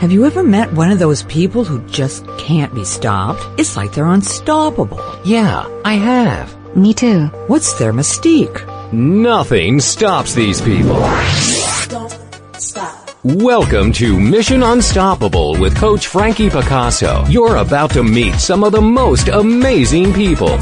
Have you ever met one of those people who just can't be stopped? It's like they're unstoppable. Yeah, I have. Me too. What's their mystique? Nothing stops these people. Don't stop. Welcome to Mission Unstoppable with Coach Frankie Picasso. You're about to meet some of the most amazing people.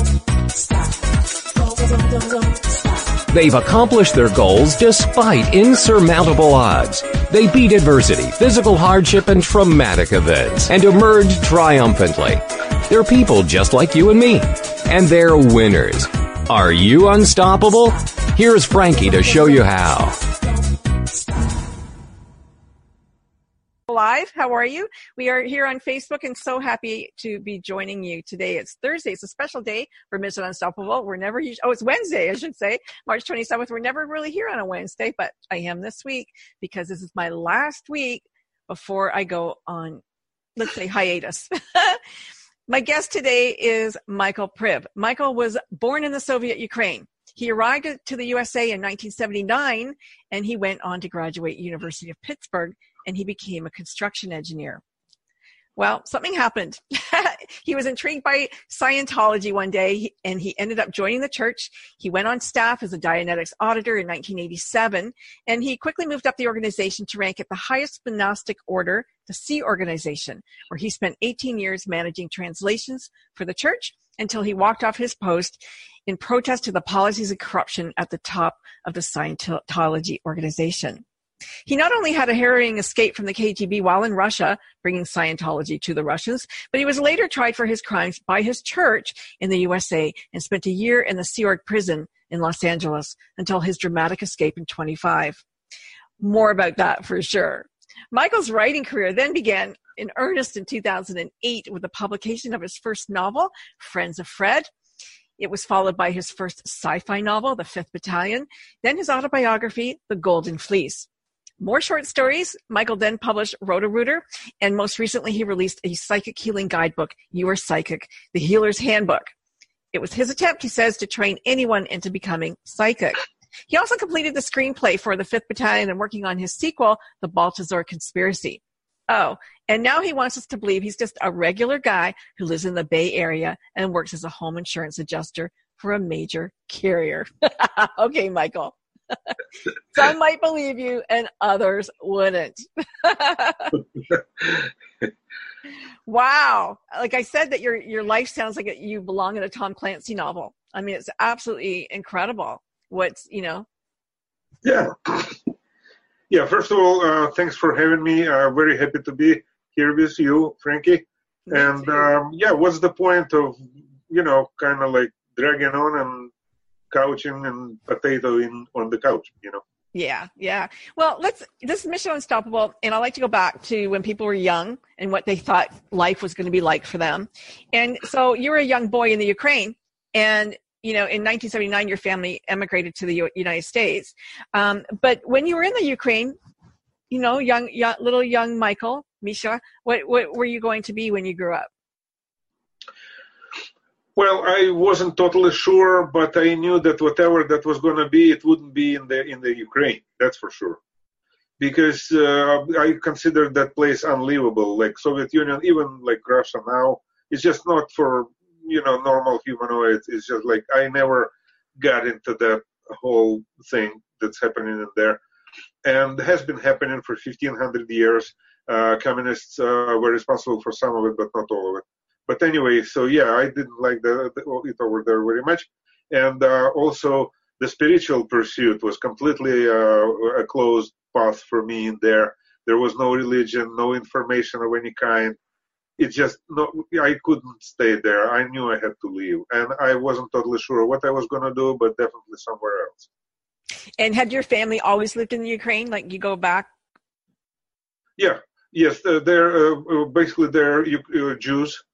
They've accomplished their goals despite insurmountable odds. They beat adversity, physical hardship, and traumatic events and emerge triumphantly. They're people just like you and me, and they're winners. Are you unstoppable? Here's Frankie to show you how. Live. How are you? We are here on Facebook and so happy to be joining you today. It's Thursday. It's a special day for Mission Unstoppable. We're never, oh, it's Wednesday, I should say, March 27th. We're never really here on a Wednesday, but I am this week because this is my last week before I go on, let's say, hiatus. my guest today is Michael Priv. Michael was born in the Soviet Ukraine. He arrived to the USA in 1979 and he went on to graduate University of Pittsburgh and he became a construction engineer. Well, something happened. he was intrigued by Scientology one day and he ended up joining the church. He went on staff as a Dianetics auditor in 1987 and he quickly moved up the organization to rank at the highest monastic order, the Sea Organization, where he spent 18 years managing translations for the church until he walked off his post in protest to the policies of corruption at the top of the Scientology organization. He not only had a harrowing escape from the KGB while in Russia, bringing Scientology to the Russians, but he was later tried for his crimes by his church in the USA and spent a year in the Sea Org prison in Los Angeles until his dramatic escape in 25. More about that for sure. Michael's writing career then began in earnest in 2008 with the publication of his first novel, Friends of Fred. It was followed by his first sci fi novel, The Fifth Battalion, then his autobiography, The Golden Fleece. More short stories. Michael then published Roto-Rooter, and most recently he released a psychic healing guidebook, You Are Psychic, The Healer's Handbook. It was his attempt, he says, to train anyone into becoming psychic. He also completed the screenplay for the 5th Battalion and working on his sequel, The Baltazar Conspiracy. Oh, and now he wants us to believe he's just a regular guy who lives in the Bay Area and works as a home insurance adjuster for a major carrier. okay, Michael. Some might believe you and others wouldn't. wow. Like I said that your your life sounds like you belong in a Tom Clancy novel. I mean it's absolutely incredible what's, you know. Yeah. Yeah, first of all, uh, thanks for having me. Uh, very happy to be here with you, Frankie. And um, yeah, what's the point of, you know, kind of like dragging on and couching and potatoing on the couch, you know? Yeah, yeah. Well, let's. This is Mission Unstoppable, and I like to go back to when people were young and what they thought life was going to be like for them. And so, you were a young boy in the Ukraine, and you know, in 1979, your family emigrated to the United States. Um, but when you were in the Ukraine, you know, young, young, little young Michael, Misha, what, what were you going to be when you grew up? Well, I wasn't totally sure, but I knew that whatever that was going to be, it wouldn't be in the in the Ukraine. That's for sure, because uh, I considered that place unlivable. Like Soviet Union, even like Russia now, it's just not for you know normal humanoids. It's just like I never got into that whole thing that's happening in there, and has been happening for 1500 years. Uh, communists uh, were responsible for some of it, but not all of it but anyway, so yeah, I didn't like the, the it over there very much, and uh, also the spiritual pursuit was completely uh, a closed path for me in there. There was no religion, no information of any kind. It just no, I couldn't stay there. I knew I had to leave, and I wasn't totally sure what I was going to do, but definitely somewhere else. And had your family always lived in the Ukraine? Like you go back? Yeah. Yes, uh, they're uh, basically they're uh, Jews, uh,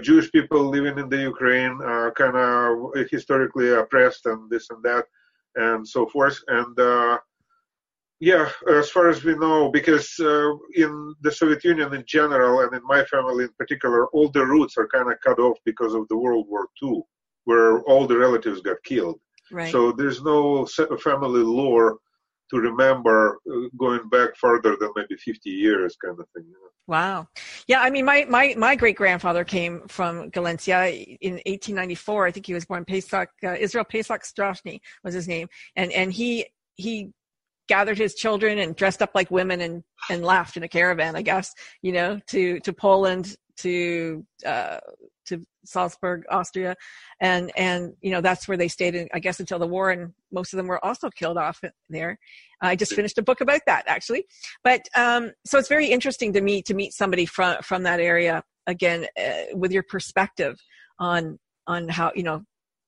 Jewish people living in the Ukraine, uh, kind of historically oppressed and this and that, and so forth. And uh, yeah, as far as we know, because uh, in the Soviet Union in general, and in my family in particular, all the roots are kind of cut off because of the World War II, where all the relatives got killed. Right. So there's no family lore to remember uh, going back further than maybe 50 years, kind of thing. Wow. Yeah, I mean, my, my, my great grandfather came from Galicia in 1894. I think he was born Pesach, uh, Israel Pesach Strashny was his name. And, and he, he gathered his children and dressed up like women and, and laughed in a caravan, I guess, you know, to, to Poland, to, uh, to Salzburg, Austria. And, and, you know, that's where they stayed, in, I guess, until the war. And most of them were also killed off there. I just finished a book about that actually. But, um, so it's very interesting to me to meet somebody from, from that area again, uh, with your perspective on, on how, you know,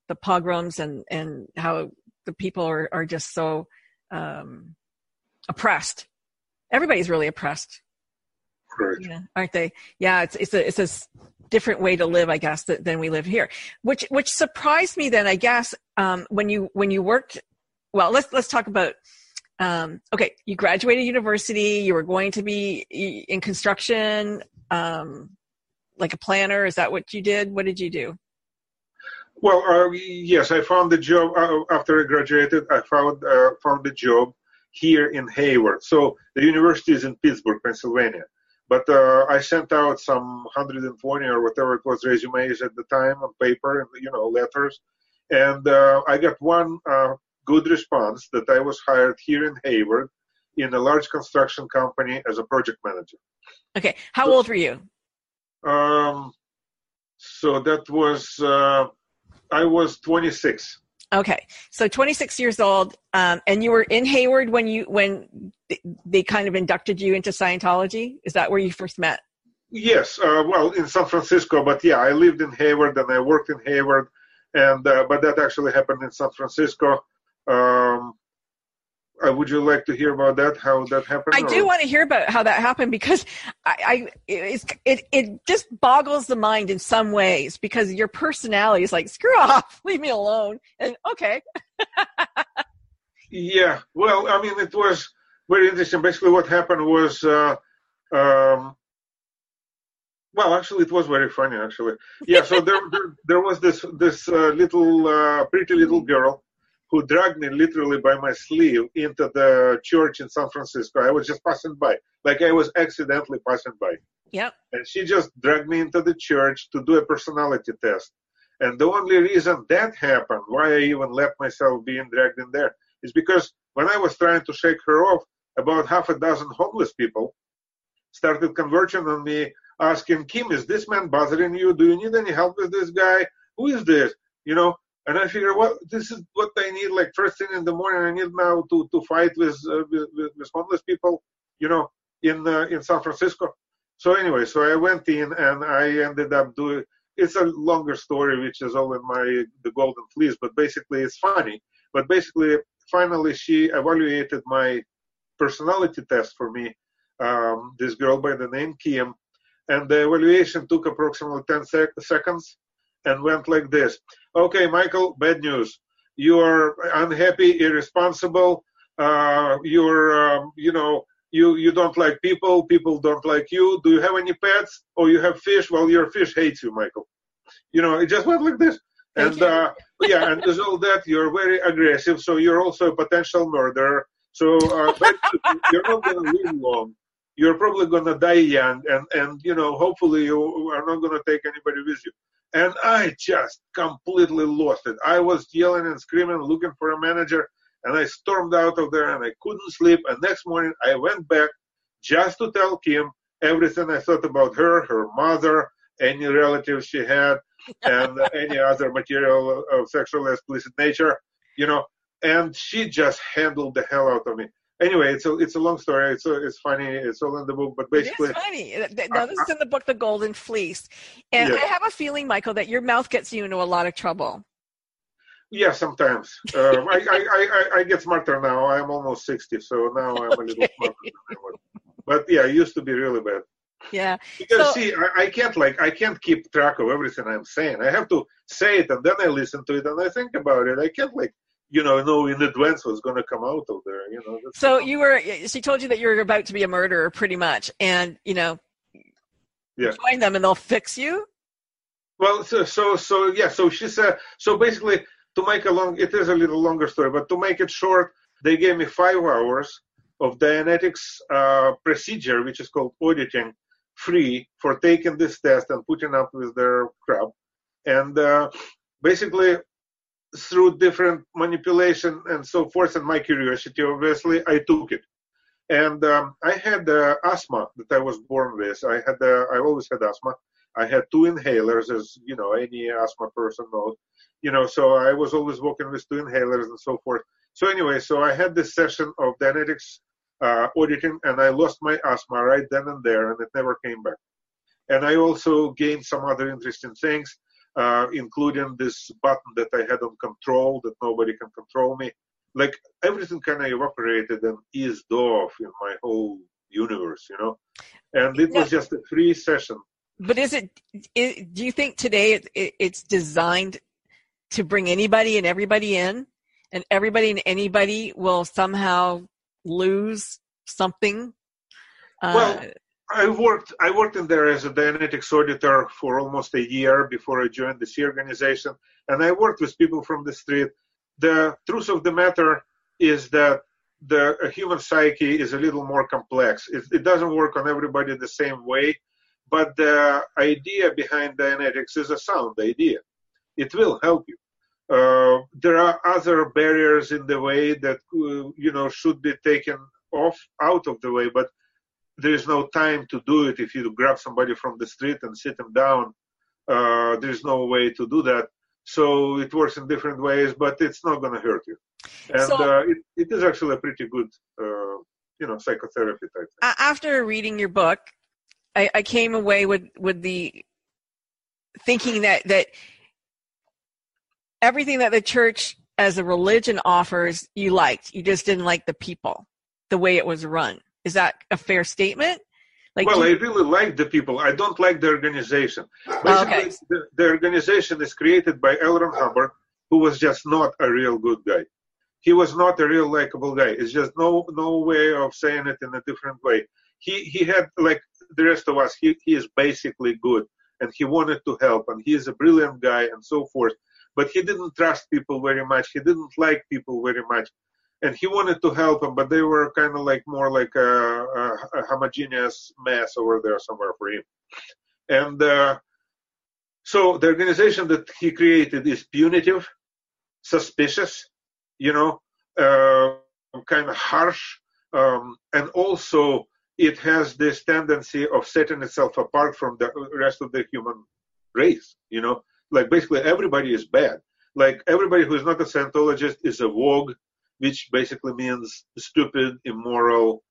the pogroms and, and how the people are, are just so, um, oppressed. Everybody's really oppressed. Correct. Yeah, aren't they? Yeah, it's it's a it's a different way to live, I guess, th- than we live here. Which which surprised me then, I guess, um, when you when you worked. Well, let's let's talk about. Um, okay, you graduated university. You were going to be in construction, um, like a planner. Is that what you did? What did you do? Well, uh, yes, I found the job uh, after I graduated. I found uh, found the job here in Hayward. So the university is in Pittsburgh, Pennsylvania. But uh, I sent out some 120 or whatever it was resumes at the time on paper, you know, letters, and uh, I got one uh, good response that I was hired here in Hayward in a large construction company as a project manager. Okay, how old were you? Um, so that was uh, I was 26. Okay, so 26 years old, um, and you were in Hayward when you when they kind of inducted you into Scientology. Is that where you first met? Yes, uh, well, in San Francisco, but yeah, I lived in Hayward and I worked in Hayward, and uh, but that actually happened in San Francisco. Um, uh, would you like to hear about that? How that happened? I do want to hear about how that happened because I, I it's, it it just boggles the mind in some ways because your personality is like screw off, leave me alone, and okay, Yeah, well, I mean, it was very interesting. Basically, what happened was, uh, um, well, actually, it was very funny. Actually, yeah. So there, there, there was this this uh, little uh, pretty little girl who dragged me literally by my sleeve into the church in San Francisco. I was just passing by, like I was accidentally passing by yep, and she just dragged me into the church to do a personality test. And the only reason that happened, why I even let myself being dragged in there, is because when I was trying to shake her off, about half a dozen homeless people started converging on me, asking, Kim, is this man bothering you? Do you need any help with this guy? Who is this? You know, and I figure, well, this is what I need. Like first thing in the morning, I need now to to fight with uh, with, with, homeless people. You know, in uh, in San Francisco. So anyway, so I went in and I ended up doing. It's a longer story, which is all in my the Golden Fleece, but basically it's funny. But basically, finally, she evaluated my personality test for me. Um, this girl by the name Kim, and the evaluation took approximately 10 sec- seconds and went like this. Okay, Michael, bad news. You are unhappy, irresponsible. Uh, you're, um, you know, you you don't like people. People don't like you. Do you have any pets? Or you have fish? Well, your fish hates you, Michael. You know, it just went like this. Thank and uh, yeah, and as all that, you're very aggressive. So you're also a potential murderer. So uh, you're not going to live long. You're probably going to die young, and and you know, hopefully, you are not going to take anybody with you. And I just completely lost it. I was yelling and screaming, looking for a manager, and I stormed out of there, and I couldn't sleep. And next morning, I went back just to tell Kim everything I thought about her, her mother, any relatives she had, and uh, any other material of sexually explicit nature, you know. And she just handled the hell out of me. Anyway, it's a it's a long story. It's a, it's funny. It's all in the book, but basically, it is funny. Now this is in the book, The Golden Fleece, and Yeah. I have a feeling, Michael, that your mouth gets you into a lot of trouble. yeah, sometimes um, I, I, I I I get smarter now. I'm almost sixty, so now I'm a little smarter than I was. But yeah, it used to be really bad. Yeah, Because So- see, I, I can't like I can't keep track of everything I'm saying. I have to say it and then I listen to it and I think about it. I can't like you know know in advance what's going to come out of there. You know. So you were, she told you that you were about to be a murderer pretty much. And, you know, Yeah. join them and they'll fix you. Well, so so so yeah. So she said. So basically, to make a long, it is a little longer story, but to make it short, they gave me five hours of Dianetics uh, procedure, which is called auditing, free for taking this test and putting up with their crap. And uh, basically, through different manipulation and so forth, and my curiosity, obviously, I took it. And um, I had uh, asthma that I was born with. I had, uh, I always had asthma. I had two inhalers, as you know, any asthma person knows. You know, so I was always walking with two inhalers and so forth. So anyway, so I had this session of Dianetics uh, auditing, and I lost my asthma right then and there, and it never came back. And I also gained some other interesting things, uh, including this button that I had on control that nobody can control me. Like everything kind of evaporated and eased off in my whole universe, you know. And it was just a free session. But is it, it do you think today it, it, it's designed to bring anybody and everybody in? And everybody and anybody will somehow lose something? Uh, well, I worked I worked in there as a Dianetics auditor for almost a year before I joined the Sea Organization, and I worked with people from the street. The truth of the matter is that the human psyche is a little more complex. It, it doesn't work on everybody the same way, but the idea behind Dianetics is a sound idea. It will help you. Uh, there are other barriers in the way that uh, you know should be taken off out of the way, but there is no time to do it. If you grab somebody from the street and sit them down, uh, there's no way to do that. So it works in different ways, but it's not going to hurt you. And So- uh, it, it is actually a pretty good, uh, you know, psychotherapy type. Thing. after reading your book, I, I came away with with the thinking that that everything that the church as a religion offers you liked. You just didn't like the people, the way it was run. Is that a fair statement? Like, well, do I really like the people. I don't like the organization. Basically, Okay. the, the organization is created by L. Ron Hubbard, who was just not a real good guy. He was not a real likable guy. It's just no no way of saying it in a different way. He he had like the rest of us. He he is basically good, and he wanted to help, and he is a brilliant guy, and so forth. But he didn't trust people very much. He didn't like people very much and he wanted to help them, but they were kind of like more like a, a, a homogeneous mass over there somewhere for him. And uh, so the organization that he created is punitive, suspicious, you know, uh, kind of harsh, um, and also it has this tendency of setting itself apart from the rest of the human race. You know, like basically everybody is bad. Like everybody who is not a Scientologist is a wog which basically means stupid, immoral,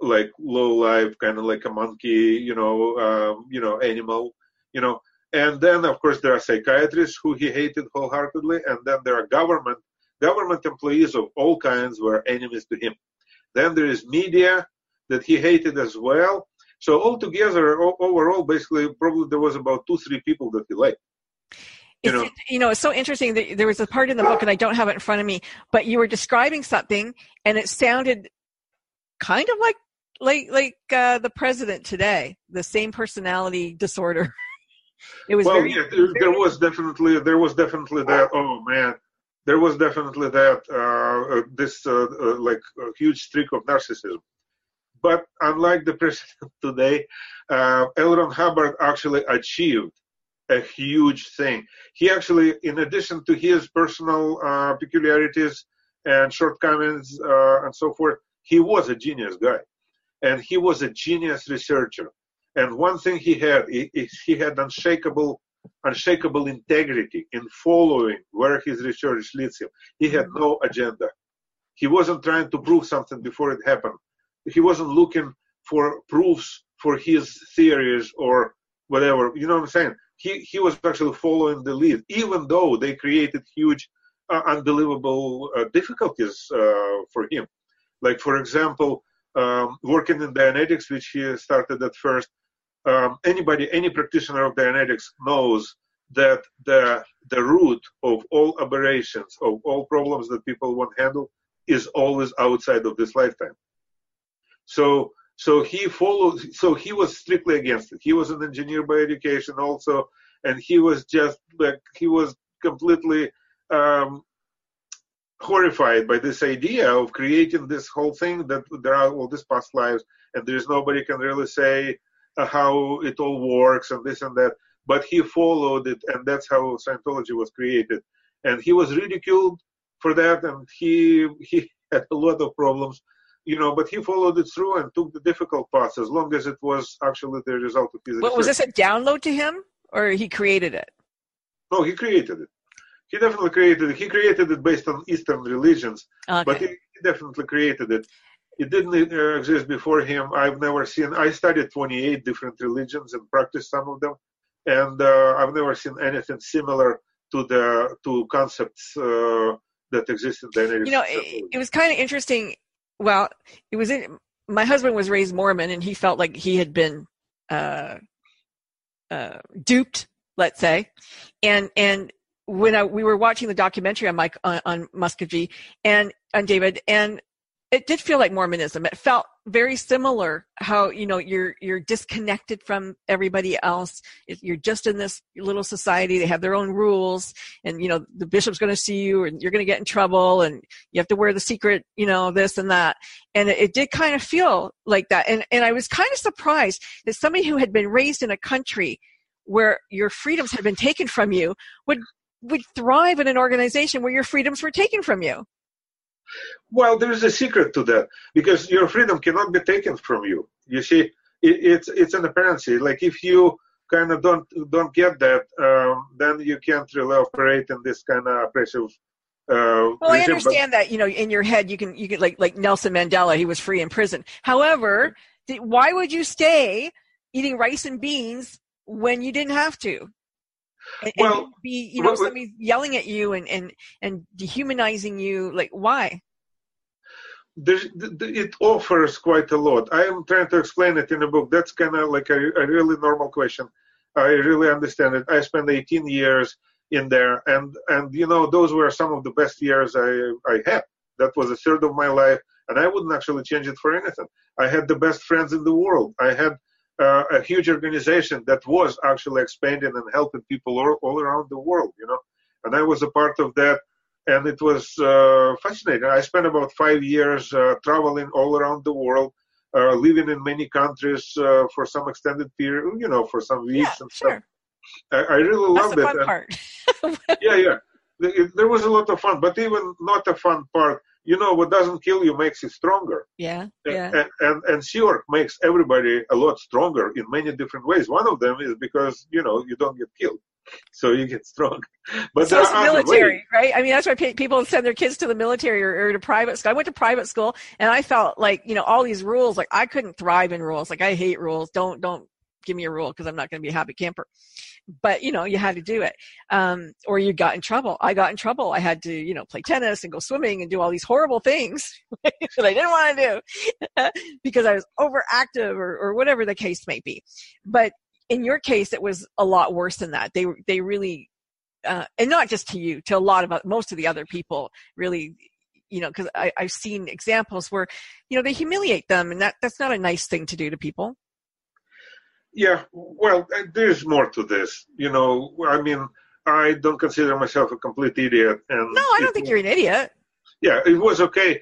like low life, kind of like a monkey, you know, um, you know, animal, you know. And then, of course, there are psychiatrists who he hated wholeheartedly, and then there are government government employees of all kinds were enemies to him. Then there is media that he hated as well. So altogether, overall, basically, probably there was about two, three people that he liked. You it's, know. you know, it's so interesting that there was a part in the book, and I don't have it in front of me, but you were describing something, and it sounded kind of like like like uh, the president today, the same personality disorder. it was well, very, yeah, there, there was definitely there was definitely that. Oh man, there was definitely that. Uh, uh, this uh, uh, like a huge streak of narcissism. But unlike the president today, uh, L. Ron Hubbard actually achieved a huge thing. He actually, in addition to his personal uh, peculiarities and shortcomings uh, and so forth, he was a genius guy, and he was a genius researcher. And one thing he had is he had unshakable, unshakable integrity in following where his research leads him. He had no agenda. He wasn't trying to prove something before it happened. He wasn't looking for proofs for his theories or whatever. You know what I'm saying? He he was actually following the lead, even though they created huge, uh, unbelievable uh, difficulties uh, for him. Like for example, um, working in Dianetics, which he started at first. Um, anybody, any practitioner of Dianetics knows that the the root of all aberrations, of all problems that people won't handle, is always outside of this lifetime. So so he followed so he was strictly against it. He was an engineer by education also, and he was just like he was completely um, horrified by this idea of creating this whole thing that there are all these past lives and there's nobody can really say uh, how it all works and this and that. But he followed it, and that's how Scientology was created. And he was ridiculed for that, and he he had a lot of problems, you know. But he followed it through and took the difficult path as long as it was actually the result of his. What, was this a download to him, or he created it? No, he created it. He definitely created it. He created it based on Eastern religions, Okay. but he, he definitely created it. It didn't uh, exist before him. I've never seen. I studied 28 different religions and practiced some of them, and uh, I've never seen anything similar to the to concepts uh, that exist in the you know, it, it was kind of interesting. Well, it was in. My husband was raised Mormon, and he felt like he had been uh, uh, duped, let's say, and and when I, we were watching the documentary on Mike on, on Miscavige and on David, and it did feel like Mormonism. It felt very similar. How you know you're you're disconnected from everybody else. You're just in this little society. They have their own rules, and you know the bishop's going to see you, and you're going to get in trouble, and you have to wear the secret, you know, this and that. And it, it did kind of feel like that. And and I was kind of surprised that somebody who had been raised in a country where your freedoms had been taken from you would would thrive in an organization where your freedoms were taken from you. Well, there's a secret to that because your freedom cannot be taken from you. You see, it, it's it's an apparency. Like if you kind of don't don't get that, um, then you can't really operate in this kind of oppressive. Uh, Well, I regime. But- understand that you know in your head you can you can like like Nelson Mandela he was free in prison. However, th- why would you stay eating rice and beans when you didn't have to? And, and Well, be you know what- somebody yelling at you and and and dehumanizing you like why? there's, th- th- it offers quite a lot. I am trying to explain it in a book. That's kind of like a, a really normal question. I really understand it. I spent 18 years in there, and and you know those were some of the best years I I had. That was a third of my life, and I wouldn't actually change it for anything. I had the best friends in the world. I had uh, a huge organization that was actually expanding and helping people all, all around the world. You know, and I was a part of that and it was uh, fascinating. I spent about five years uh, traveling all around the world, uh, living in many countries uh, for some extended period, you know, for some weeks Yeah, and sure. stuff. I, I really That's loved it. fun And- part. yeah, yeah. There was a lot of fun, but even not a fun part. You know, what doesn't kill you makes you stronger. Yeah, And- yeah. And, and, and makes everybody a lot stronger in many different ways. One of them is because, you know, you don't get killed. So you get strong. But so it's the military, ways. right? I mean, that's why people send their kids to the military or, or to private school. I went to private school, and I felt like you know all these rules. Like I couldn't thrive in rules. Like I hate rules. Don't don't give me a rule because I'm not going to be a happy camper. But you know, you had to do it, um, or you got in trouble. I got in trouble. I had to you know play tennis and go swimming and do all these horrible things that I didn't want to do because I was overactive or or whatever the case may be. But in your case, it was a lot worse than that. They they really uh, and not just to you, to a lot of most of the other people, really, you know, because I've seen examples where, you know, they humiliate them, and that that's not a nice thing to do to people. Yeah, well, uh, there's more to this. You know, I mean, I don't consider myself a complete idiot. And No, I don't think you're an idiot. Yeah, it was okay.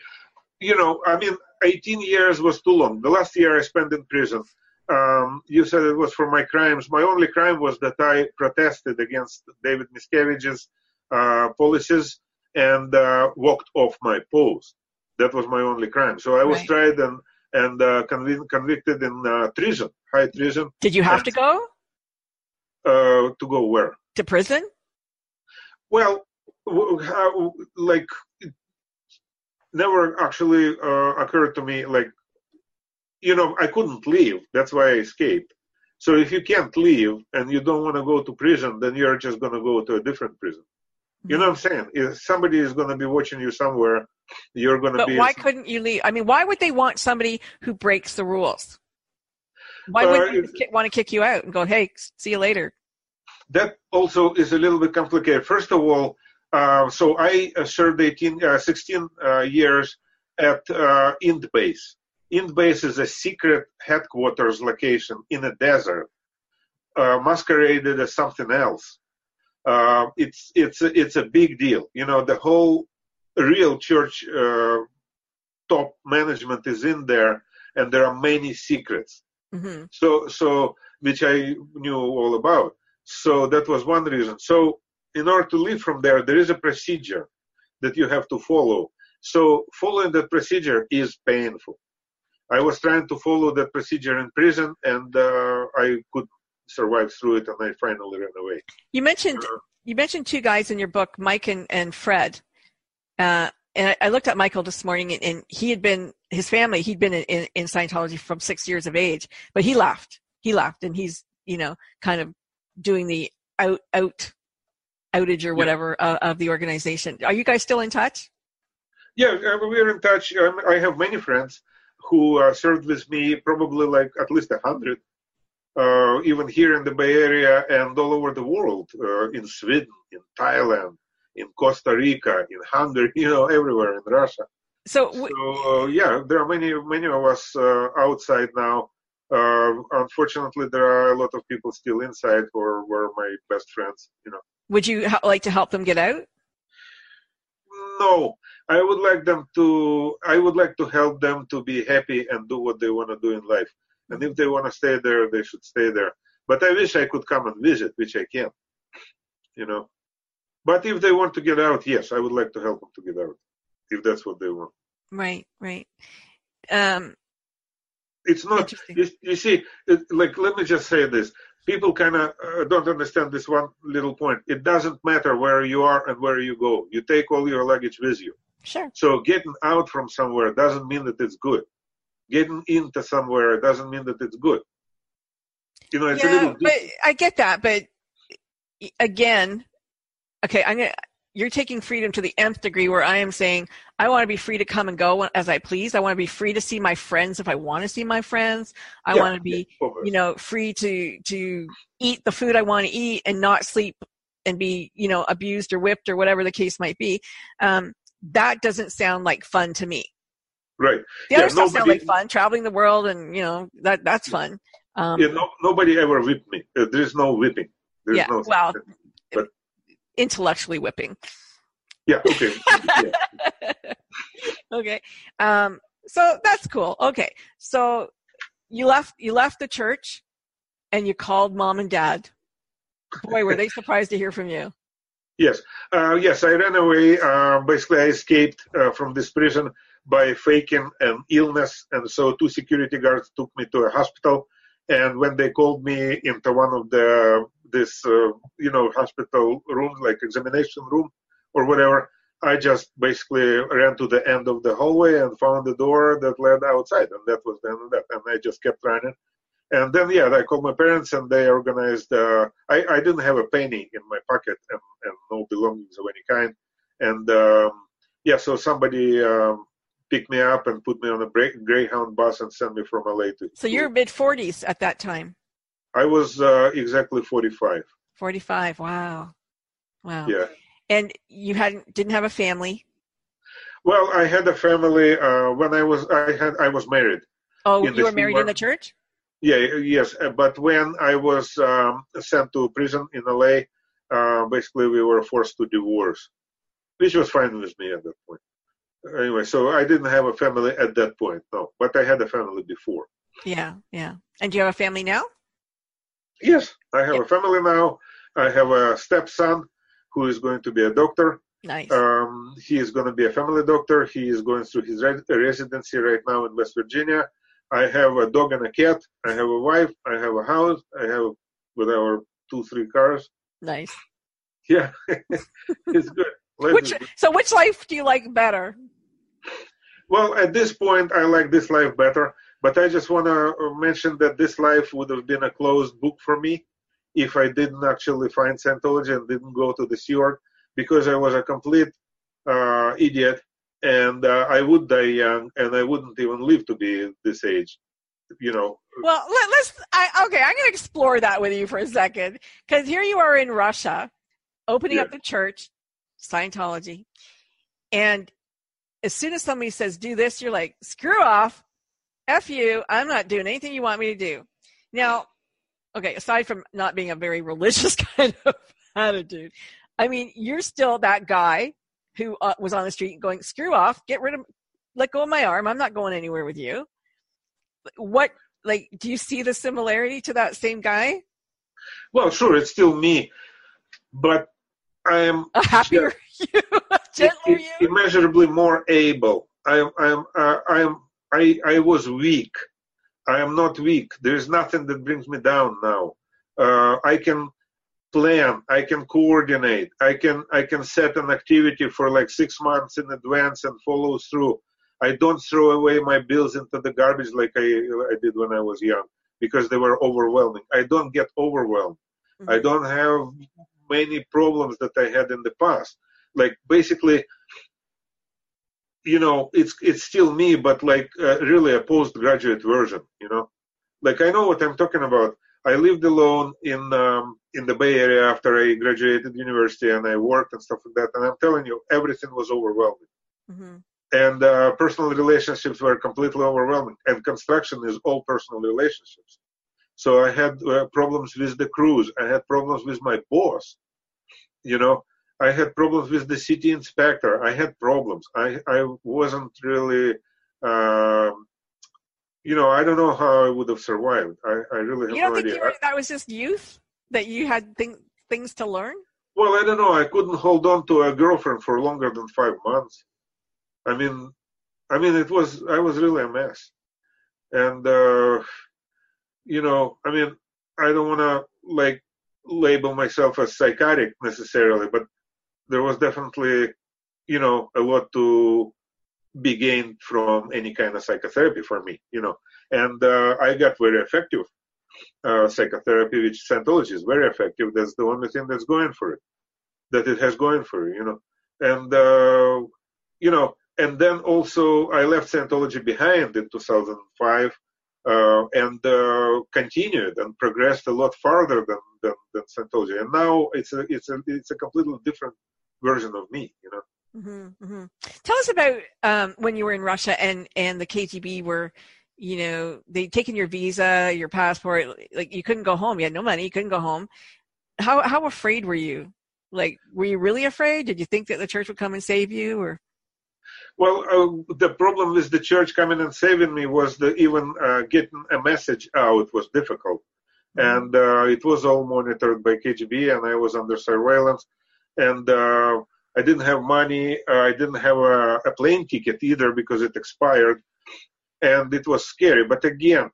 You know, I mean, 18 years was too long. The last year I spent in prison. Um, you said it was for my crimes. My only crime was that I protested against David Miscavige's uh, policies and uh, walked off my post. That was my only crime. So I was Right. tried and and uh, convic- convicted in uh, treason, high treason. Did you have to go Uh, to go where? to prison? Well, w- how, like, it never actually uh, occurred to me. Like, you know, I couldn't leave. That's why I escaped. So if you can't leave and you don't want to go to prison, then you're just going to go to a different prison. You know what I'm saying? If somebody is going to be watching you somewhere, you're going to But be. why couldn't you leave? I mean, why would they want somebody who breaks the rules? Why Uh, wouldn't they want to kick you out and go, "Hey, see you later"? that also is a little bit complicated. First of all, uh, so I uh, served 18, uh, 16 uh, years at uh, Int Base. Int Base is a secret headquarters location in a desert, uh, masqueraded as something else. Uh, it's it's it's a big deal. You know, the whole real church uh, top management is in there, and there are many secrets. hmm So, so which I knew all about. So that was one reason. So, in order to leave from there, there is a procedure that you have to follow. So, following that procedure is painful. I was trying to follow that procedure in prison, and uh, I could survive through it, and I finally ran away. You mentioned Uh, you mentioned two guys in your book, Mike and, and Fred. Uh, and I, looked at Michael this morning, and, and he had been his family. He'd been in, in, in Scientology from six years of age, but he left. He left, and he's you know kind of doing the out out outage or whatever uh, of the organization. Are you guys still in touch? Yeah, uh, we're in touch. Um, I have many friends who uh, served with me, probably like at least a hundred, uh, even here in the Bay Area and all over the world, uh, in Sweden, in Thailand, in Costa Rica, in Hungary, you know, everywhere in Russia. So w- So yeah, there are many, many of us uh, outside now. Uh, unfortunately, there are a lot of people still inside who are, were my best friends. You know. would you h- like to help them get out? No, I would like them to. I would like to help them to be happy and do what they want to do in life. And if they want to stay there, they should stay there. But I wish I could come and visit, which I can't. You know. But if they want to get out, yes, I would like to help them to get out, if that's what they want. Right, right. Um, It's not. You, you see, it, like let me just say this: people kind of uh, don't understand this one little point. It doesn't matter where you are and where you go. You take all your luggage with you. sure. So getting out from somewhere doesn't mean that it's good. Getting into somewhere doesn't mean that it's good. You know, it's a yeah, little. but. I get that. But again, okay, I'm gonna. You're taking freedom to the nth degree, where I am saying I want to be free to come and go as I please. I want to be free to see my friends if I want to see my friends. I Yeah, want to be, yeah, you know, free to to eat the food I want to eat and not sleep and be, you know, abused or whipped or whatever the case might be. Um, that doesn't sound like fun to me. right. The Yeah, other stuff sounds like fun, traveling the world, and you know that that's fun. Um, Yeah, no, nobody ever whipped me. Uh, There is no whipping. There's Yeah, no. well, intellectually whipping. yeah. Okay. yeah. okay. Um, so that's cool. Okay. So you left you left the church and you called mom and dad. Boy, were they surprised to hear from you. Yes, uh, yes, I ran away. Uh, basically, I escaped uh, from this prison by faking an illness, and so two security guards took me to a hospital. And when they called me into one of the this uh, you know hospital rooms, like examination room or whatever, I just basically ran to the end of the hallway and found the door that led outside, and that was the end of that. And I just kept running. And then, yeah, I called my parents and they organized. Uh, I, I didn't have a penny in my pocket and, and no belongings of any kind. And um, yeah, so somebody um, picked me up and put me on a Grey- Greyhound bus and send me from LA to. So you're mid forties at that time. I was uh, exactly 45. Forty five. Wow. Wow. Yeah. And you hadn't didn't have a family. Well, I had a family uh, when I was I had I was married. Oh, you were married in the church? Yeah, yes, uh, but when I was um, sent to prison in LA, uh, basically we were forced to divorce, which was fine with me at that point. Anyway, so I didn't have a family at that point, no, but I had a family before. Yeah, yeah. And do you have a family now? Yes, I have Yeah. a family now. I have a stepson who is going to be a doctor. Nice. Um, he is going to be a family doctor. He is going through his re- residency right now in West Virginia. I have a dog and a cat. I have a wife. I have a house. I have with our two, three cars. nice. Yeah, it's good. Life Which good. so which life do you like better? Well, at this point, I like this life better. But I just want to mention that this life would have been a closed book for me if I didn't actually find Scientology and didn't go to the Sea Org because I was a complete uh, idiot and uh, I would die young and I wouldn't even live to be this age. You know, Well, let, let's. I, okay, I'm going to explore that with you for a second because here you are in Russia, opening up the church, Scientology, and as soon as somebody says do this, you're like, screw off, f you, I'm not doing anything you want me to do. Now, okay, aside from not being a very religious kind of attitude, I mean, you're still that guy who uh, was on the street going, "Screw off, get rid of, let go of my arm. I'm not going anywhere with you." What like do you see the similarity to that same guy? Well, sure, it's still me, but I am A happier you, a gentler i- you. immeasurably more able. I am, I am, uh, I am, I, I was weak. I am not weak. There is nothing that brings me down now. Uh, I can plan. I can coordinate. I can, I can set an activity for like six months in advance and follow through. I don't throw away my bills into the garbage like I, I did when I was young because they were overwhelming. I don't get overwhelmed. I don't have many problems that I had in the past. Like basically, you know, it's it's still me, but like uh, really a postgraduate version. You know, like I know what I'm talking about. I lived alone in um, in the Bay Area after I graduated university, and I worked and stuff like that. And I'm telling you, everything was overwhelming, Mhm. and uh, personal relationships were completely overwhelming. And construction is all personal relationships. So I had uh, problems with the crews. I had problems with my boss. You know, I had problems with the city inspector. I had problems. I I wasn't really. Um, you know, I don't know how I would have survived. I, I really have You don't no think idea. you were, that was just youth that you had thing, things to learn? Well, I don't know. I couldn't hold on to a girlfriend for longer than five months. I mean, I mean, it was I was really a mess, and uh, you know, I mean, I don't want to like label myself as psychotic necessarily, but there was definitely, you know, a lot to be gained from any kind of psychotherapy for me, you know, and uh, I got very effective uh, psychotherapy, which Scientology is very effective. That's the only thing that's going for it that it has going for it, you know. And uh, you know, and then also I left Scientology behind in 2005 uh, and uh, continued and progressed a lot farther than, than than Scientology. And now it's a it's a it's a completely different version of me, you know. hmm hmm Tell us about um, when you were in Russia and and the KGB were, you know, they taken your visa, your passport, like you couldn't go home. You had no money, you couldn't go home. How how afraid were you? Like, were you really afraid? Did you think that the church would come and save you, or Well, uh, the problem with the church coming and saving me was that even uh, getting a message out was difficult. and uh, it was all monitored by KGB, and I was under surveillance, and uh, I didn't have money. Uh, I didn't have a, a plane ticket either because it expired, and it was scary. But again,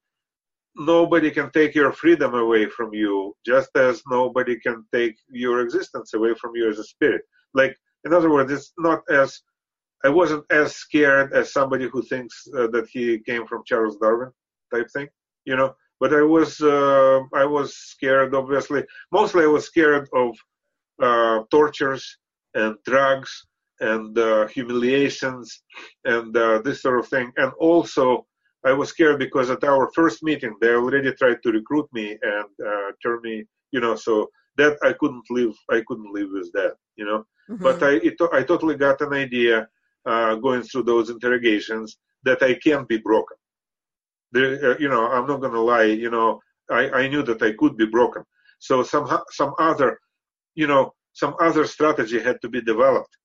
nobody can take your freedom away from you, just as nobody can take your existence away from you as a spirit. Like, in other words, it's not as I wasn't as scared as somebody who thinks uh, that he came from Charles Darwin type thing, you know. But I was uh, I was scared, obviously. Mostly, I was scared of uh, tortures and drugs and uh, humiliations and uh, this sort of thing. And also, I was scared because at our first meeting, they already tried to recruit me and uh, turn me, you know. So that I couldn't live. I couldn't live with that, you know. But I it, I totally got an idea uh, going through those interrogations that I can't be broken. There, uh, you know, I'm not going to lie. You know, I, I knew that I could be broken. So some some other, you know, some other strategy had to be developed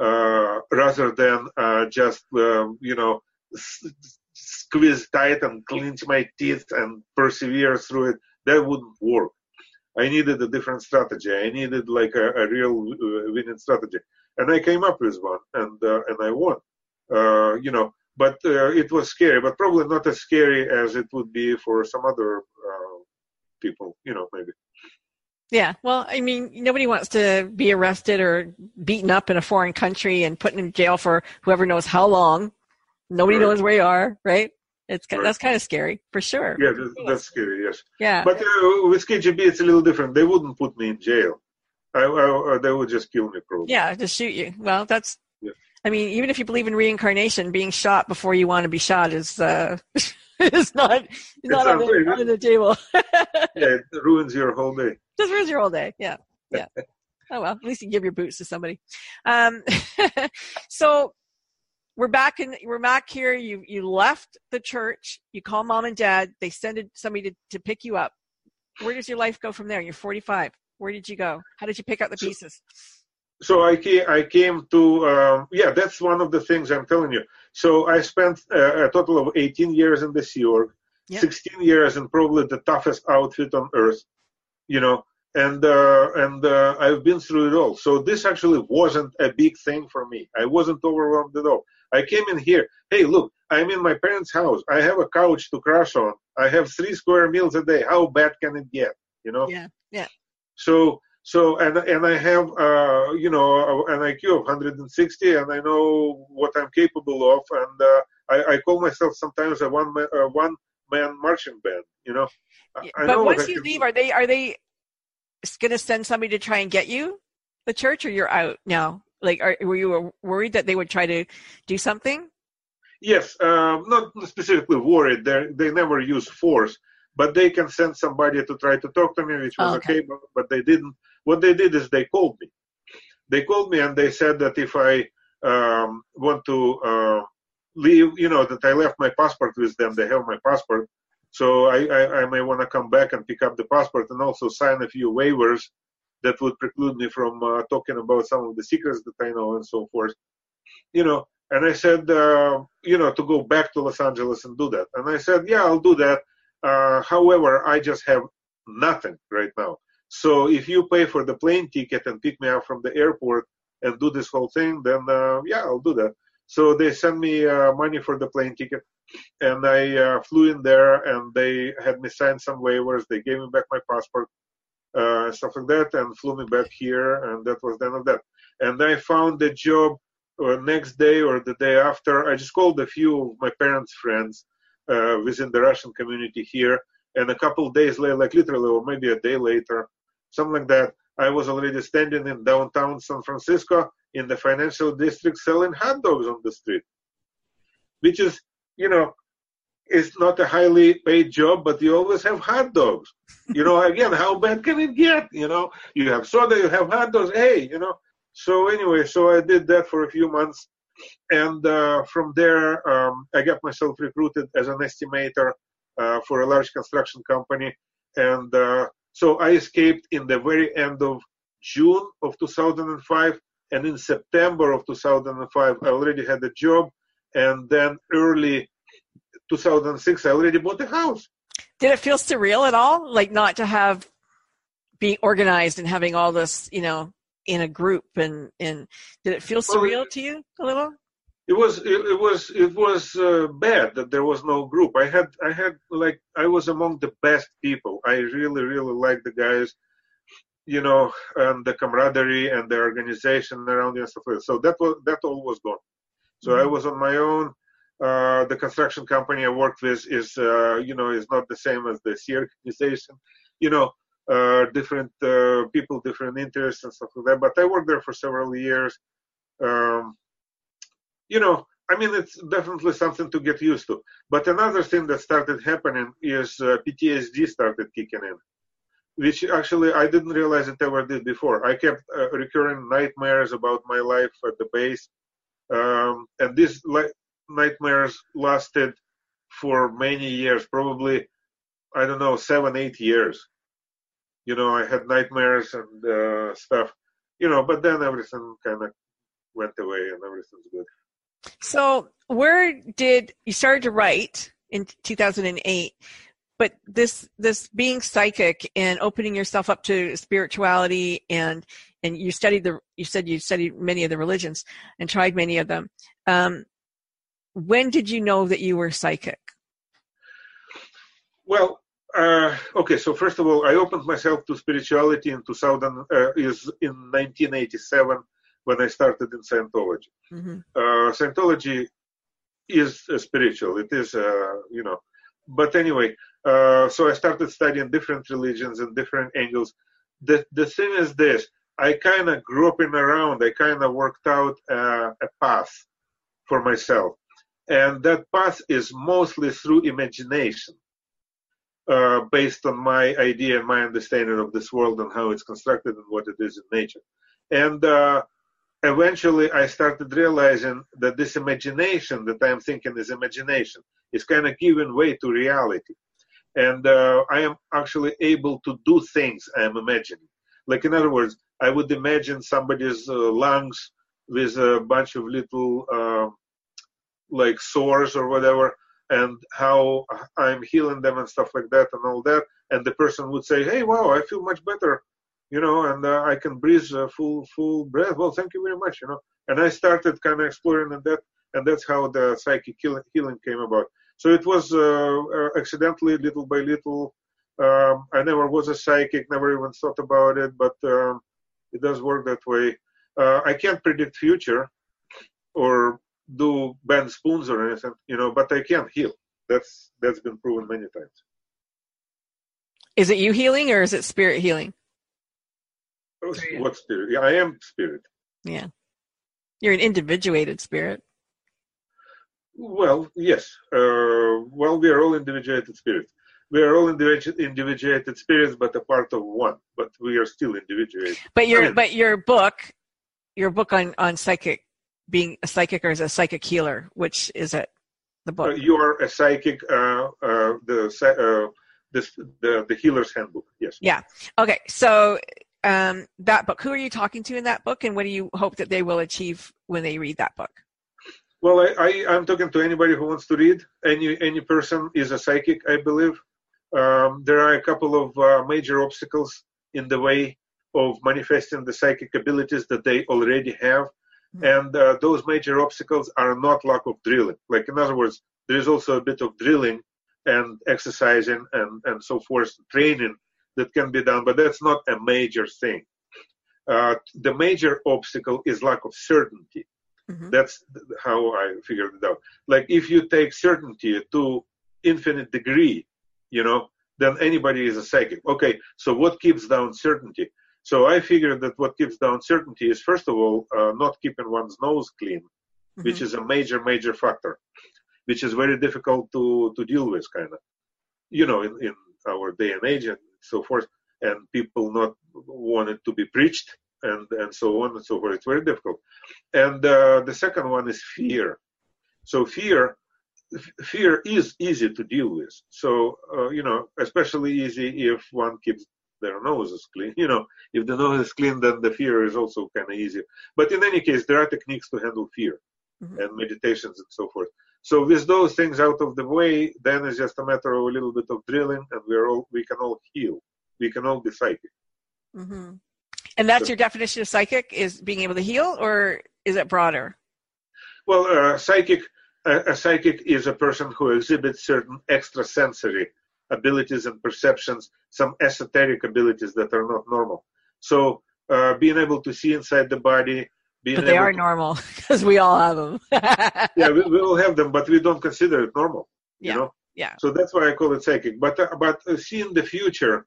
uh, rather than uh, just um, you know s- squeeze tight and clench my teeth and persevere through it. That wouldn't work. I needed a different strategy. I needed like a, a real uh, winning strategy, and I came up with one, and uh, and I won. Uh, you know, but uh, it was scary, but probably not as scary as it would be for some other people. You know, maybe. Yeah, well, I mean, nobody wants to be arrested or beaten up in a foreign country and put in jail for whoever knows how long. Nobody Right. knows where you are, right? It's Right. that's kind of scary for sure. Yeah, that's, that's scary. Yes, Yeah. but uh, with KGB, it's a little different. They wouldn't put me in jail. I, I, they would just kill me, probably. yeah, just shoot you. Well, that's. Yeah. I mean, even if you believe in reincarnation, being shot before you want to be shot is uh, is not is not on the, on the table. Yeah, it ruins your whole day. Just ruins your whole day. Yeah, yeah. oh well, at least you give your boots to somebody. Um, so we're back in. We're back here. You you left the church. You call mom and dad. They send somebody to, to pick you up. Where does your life go from there? You're 45. Where did you go? How did you pick up the So- pieces? so I came, I came to, um, yeah, that's one of the things I'm telling you. So I spent uh, a total of 18 years in the Sea Org, Yeah. 16 years in probably the toughest outfit on earth, you know, and uh, and uh, I've been through it all. So this actually wasn't a big thing for me. I wasn't overwhelmed at all. I came in here. Hey, look, I'm in my parents' house. I have a couch to crash on. I have three square meals a day. How bad can it get? You know. Yeah. Yeah. So so and and I have uh, you know an IQ of 160, and I know what I'm capable of, and uh, I, I call myself sometimes a one uh, one man marching band. You know. I- but once you leave, are they are they going to send somebody to try and get you the church, or you're out now? Like, are, were you worried that they would try to do something? Yes, um, not specifically worried. They they never use force, but they can send somebody to try to talk to me, which was Oh, okay. okay. but, but they didn't. What they did is they called me. They called me and they said that if I um, want to uh, leave, you know, that I left my passport with them. They have my passport, so I I, I may want to come back and pick up the passport and also sign a few waivers that would preclude me from uh, talking about some of the secrets that I know and so forth. You know, and I said, uh, you know, to go back to Los Angeles and do that. And I said, yeah, I'll do that. Uh, however, I just have nothing right now. So if you pay for the plane ticket and pick me up from the airport and do this whole thing, then uh, yeah, I'll do that. So they sent me uh, money for the plane ticket, and I uh, flew in there, and they had me sign some waivers. They gave me back my passport, uh, stuff like that, and flew me back here, and that was the end of that. And I found a job uh, next day or the day after. I just called a few of my parents' friends uh, within the Russian community here, and a couple days later, like literally, or maybe a day later, something like that, I was already standing in downtown San Francisco in the financial district selling hot dogs on the street, which is, you know, it's not a highly paid job, but you always have hot dogs. You know, again, how bad can it get? You know, you have soda, you have hot dogs. Hey, you know. So anyway, so I did that for a few months, and uh, from there, um, I got myself recruited as an estimator uh, for a large construction company, and uh, so I escaped in the very end of June of 2005, and in September of 2005, I already had a job, and then early 2006, I already bought a house. Did it feel surreal at all? Like not to have being organized and having all this, you know, in a group and and did it feel Well, surreal to you a little? It was it, it was it was uh, bad that there was no group. I had i had like i was among the best people. I really really liked the guys you know and the camaraderie and the organization around and stuff like that. So that was that all was gone. So i was on my own. Uh, the construction company i worked with is uh, you know is not the same as the sea organization. You know uh, different uh, people different interests and stuff like that. But i worked there for several years. Um, you know, I mean, it's definitely something to get used to. But another thing that started happening is uh, PTSD started kicking in, which actually I didn't realize it ever did before. I kept uh, recurring nightmares about my life at the base, um, and these li- nightmares lasted for many years, probably I don't know, seven, eight years. You know, I had nightmares and uh, stuff. You know, but then everything kind of went away and everything's good. So where did you started to write in 2008? But this this being psychic and opening yourself up to spirituality and and you studied the you said you studied many of the religions and tried many of them. Um, when did you know that you were psychic? Well, uh, okay. So first of all, I opened myself to spirituality in 2000 uh, is in 1987 when I started in Scientology. hmm Uh, Scientology is spiritual. It is, uh, you know. But anyway, uh, so I started studying different religions and different angles. The the thing is this: I kind of groping around. I kind of worked out uh, a path for myself, and that path is mostly through imagination uh, based on my idea and my understanding of this world and how it's constructed and what it is in nature. And uh, eventually, I started realizing that this imagination that I'm thinking is imagination is kind of giving way to reality. And uh, I am actually able to do things I'm imagining. Like, in other words, I would imagine somebody's uh, lungs with a bunch of little uh, like sores or whatever, and how I'm healing them and stuff like that and all that. And the person would say, "Hey, wow, I feel much better," you know, and uh, I can breathe uh, full full breath. Well, thank you very much, you know. And I started kind of exploring that, and that's how the psychic healing, healing came about. So it was uh, uh, accidentally, little by little. Um, I never was a psychic, never even thought about it, but um, it does work that way. Uh, I can't predict future or do bend spoons or anything, you know, but I can heal. That's that's been proven many times. Is it you healing or is it spirit healing? What spirit? Yeah, I am spirit. Yeah. You're an individuated spirit. Well, yes. Uh, well, we are all individuated spirits. We are all individu- individuated spirits, but a part of one. But we are still individuated. But your I mean- but your book, your book on on psychic, being a psychic or as a psychic healer, which is it? The Uh, book. you are a psychic. Uh, uh, the uh, this the the healer's handbook. Yes. Yeah. Okay. So um, that book. Who are you talking to in that book, and what do you hope that they will achieve when they read that book? Well, I, I I'm talking to anybody who wants to read. Any any person is a psychic, I believe. Um, there are a couple of uh, major obstacles in the way of manifesting the psychic abilities that they already have, and uh, those major obstacles are not lack of drilling. Like in other words, there is also a bit of drilling and exercising and and so forth, training that can be done, but that's not a major thing. Uh, the major obstacle is lack of certainty. Mhm. That's how I figured it out. Like if you take certainty to infinite degree, you know, then anybody is a psychic. Okay, so what keeps down certainty? So I figured that what keeps down certainty is first of all uh, not keeping one's nose clean, which Mhm. is a major major factor, which is very difficult to to deal with, kind of, you know, in, in our day and age and so forth, and people not wanted to be preached and and so on and so forth. It's very difficult. And uh, the second one is fear. So fear, f- fear is easy to deal with. So uh, you know, especially easy if one keeps their noses clean. You know, if the nose is clean, then the fear is also kind of easy. But in any case, there are techniques to handle fear Mhm. and meditations and so forth. So with those things out of the way, then it's just a matter of a little bit of drilling, and we're all we can all heal. We can all be psychic. hmm And that's So- your definition of psychic is being able to heal, or is it broader? Well, uh, psychic, uh, a psychic is a person who exhibits certain extrasensory abilities and perceptions, some esoteric abilities that are not normal. So, uh, being able to see inside the body, being But they are to- normal because we all have them. yeah, we, we all have them, but we don't consider it normal. Yeah. You know, yeah. so that's why I call it psychic. But uh, but uh, seeing the future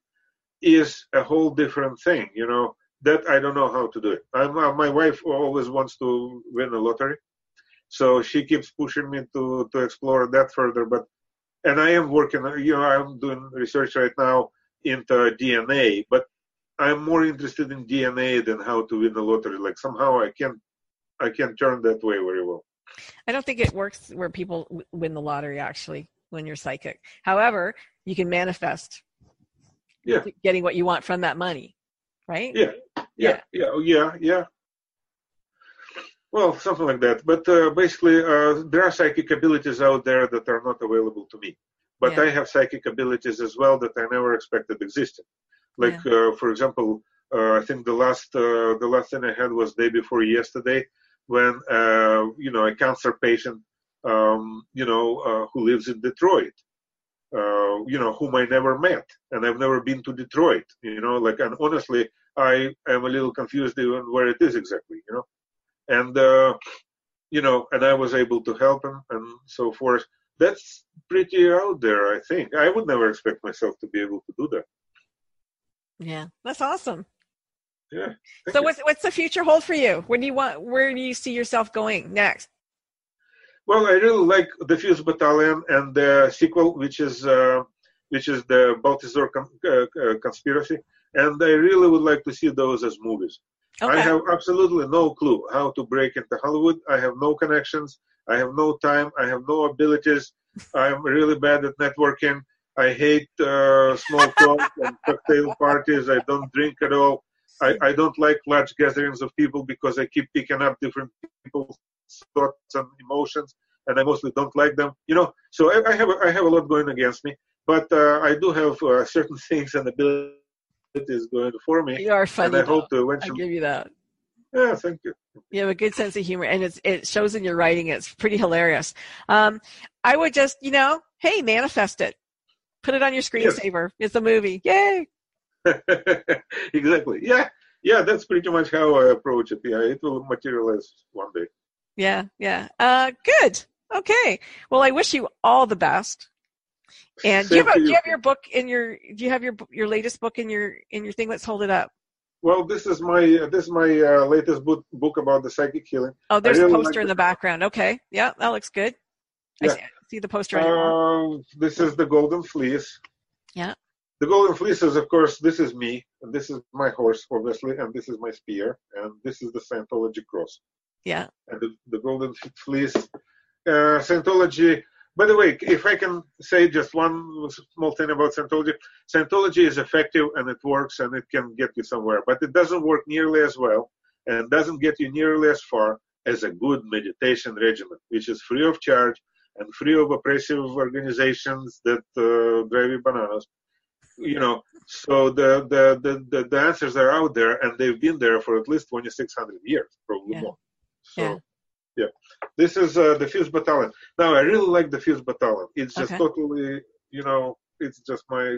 is a whole different thing. You know, that I don't know how to do it. I'm, uh, my wife always wants to win a lottery, so she keeps pushing me to to explore that further. But and I am working. You know, I'm doing research right now into DNA, but I'm more interested in DNA than how to win the lottery. Like somehow I can't I can't turn that way very well. I don't think it works where people w- win the lottery actually when you're psychic. However, you can manifest Yeah. getting what you want from that money, right? Yeah, yeah, yeah, oh, yeah, yeah. Well, something like that. But uh, basically, uh, there are psychic abilities out there that are not available to me. But Yeah. I have psychic abilities as well that I never expected existed. Like, uh, for example, uh, I think the last uh, the last thing I had was day before yesterday, when uh, you know a cancer patient, um, you know, uh, who lives in Detroit, uh, you know, whom I never met, and I've never been to Detroit. You know, like, and honestly, I am a little confused even where it is exactly, you know. And uh, you know, and I was able to help him and so forth. That's pretty out there, I think. I would never expect myself to be able to do that. Yeah, that's awesome. Yeah. So you. what's what's the future hold for you? Where do you want? Where do you see yourself going next? Well, I really like the Fuse Battalion and the sequel, which is uh, which is the Baltazar con- uh, uh, conspiracy, and I really would like to see those as movies. Okay. I have absolutely no clue how to break into Hollywood. I have no connections. I have no time. I have no abilities. I'm really bad at networking. I hate uh, small talk and cocktail parties. I don't drink at all. I, I don't like large gatherings of people because I keep picking up different people's thoughts and emotions, and I mostly don't like them. You know, so I, I have a, I have a lot going against me, but uh, I do have uh, certain things and abilities going for me, You are funny. and I hope to I give you that. Yeah, thank you. You have a good sense of humor, and it's it shows in your writing. It's pretty hilarious. Um, I would just, you know, hey, manifest it. Put it on your screensaver. It's a movie. Yay! exactly. Yeah, yeah. That's pretty much how I approach it. Yeah, it will materialize one day. Yeah, yeah. Uh, good. Okay. Well, I wish you all the best. And do you, have, do you. have your book in your? Do you have your your latest book in your in your thing? Let's hold it up. Well, this is my this is my uh, latest book book about the psychic healing. Oh, there's really a like poster in the- the background. Okay. Yeah, that looks good. Yeah. I see the poster on your. Uh, this is the golden fleece. Yeah. The golden fleece is, of course, this is me, and this is my horse, obviously, and this is my spear, and this is the Scientology cross. Yeah. And the, the golden fleece, uh, Scientology. By the way, if I can say just one small thing about Scientology, Scientology is effective and it works and it can get you somewhere, but it doesn't work nearly as well and doesn't get you nearly as far as a good meditation regimen, which is free of charge and free of oppressive organizations that uh, drive you bananas. You know, so the, the, the, the, the answers are out there and they've been there for at least 2,600 years, probably Yeah. more. So, Yeah. yeah. This is uh, the Fuse Battalion. Now, I really like the Fuse Battalion. It's just Okay. totally, you know, it's just my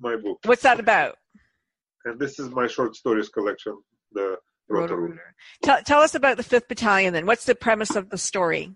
my book. What's that about? And this is my short stories collection, the Rotor. Tell, tell us about the Fifth Battalion. Then, what's the premise of the story?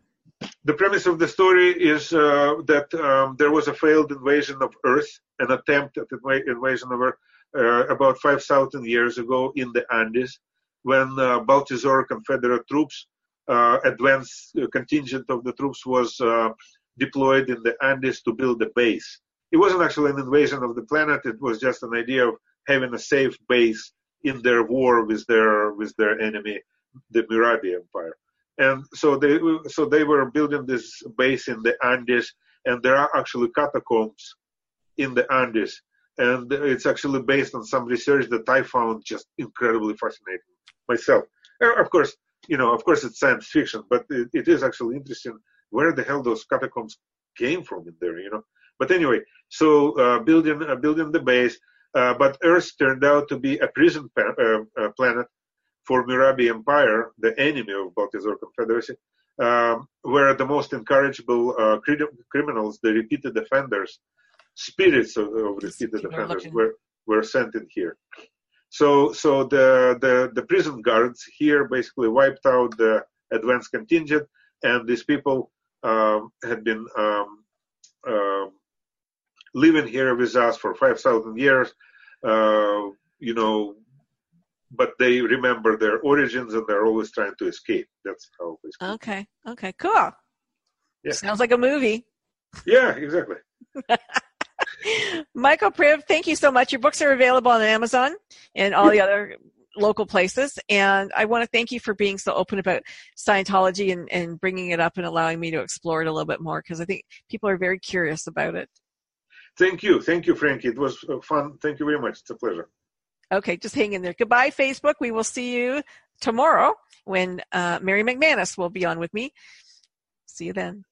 The premise of the story is uh, that um, there was a failed invasion of Earth, an attempt at inva- invasion of Earth uh, about 5,000 years ago in the Andes, when uh, Baltazar Confederate troops, uh, advanced uh, contingent of the troops was uh, deployed in the Andes to build a base. It wasn't actually an invasion of the planet; it was just an idea of having a safe base in their war with their with their enemy, the Murabi Empire and so they so they were building this base in the Andes, and there are actually catacombs in the Andes, and it's actually based on some research that I found just incredibly fascinating myself. Of course, you know, of course, it's science fiction, but it, it is actually interesting where the hell those catacombs came from in there, you know. But anyway, so uh, building uh, building the base, uh, but Earth turned out to be a prison pa- uh, uh, planet for Murabi Empire, the enemy of Baltazar Confederacy, um, were the most incorrigible uh, cri- criminals, the repeated offenders, spirits of, of repeated offenders were, were sent in here. So, so the, the, the prison guards here basically wiped out the advanced contingent, and these people um, had been um, um living here with us for 5,000 years. Uh, you know, but they remember their origins and they're always trying to escape. That's how. Okay. Okay. Cool. Yeah. Sounds like a movie. Yeah, exactly. Michael Priv, thank you so much. Your books are available on Amazon and all the other local places. And I want to thank you for being so open about Scientology and, and bringing it up and allowing me to explore it a little bit more because I think people are very curious about it. Thank you. Thank you, Frankie. It was uh, fun. Thank you very much. It's a pleasure. Okay, just hang in there. Goodbye, Facebook. We will see you tomorrow when uh, Mary McManus will be on with me. See you then.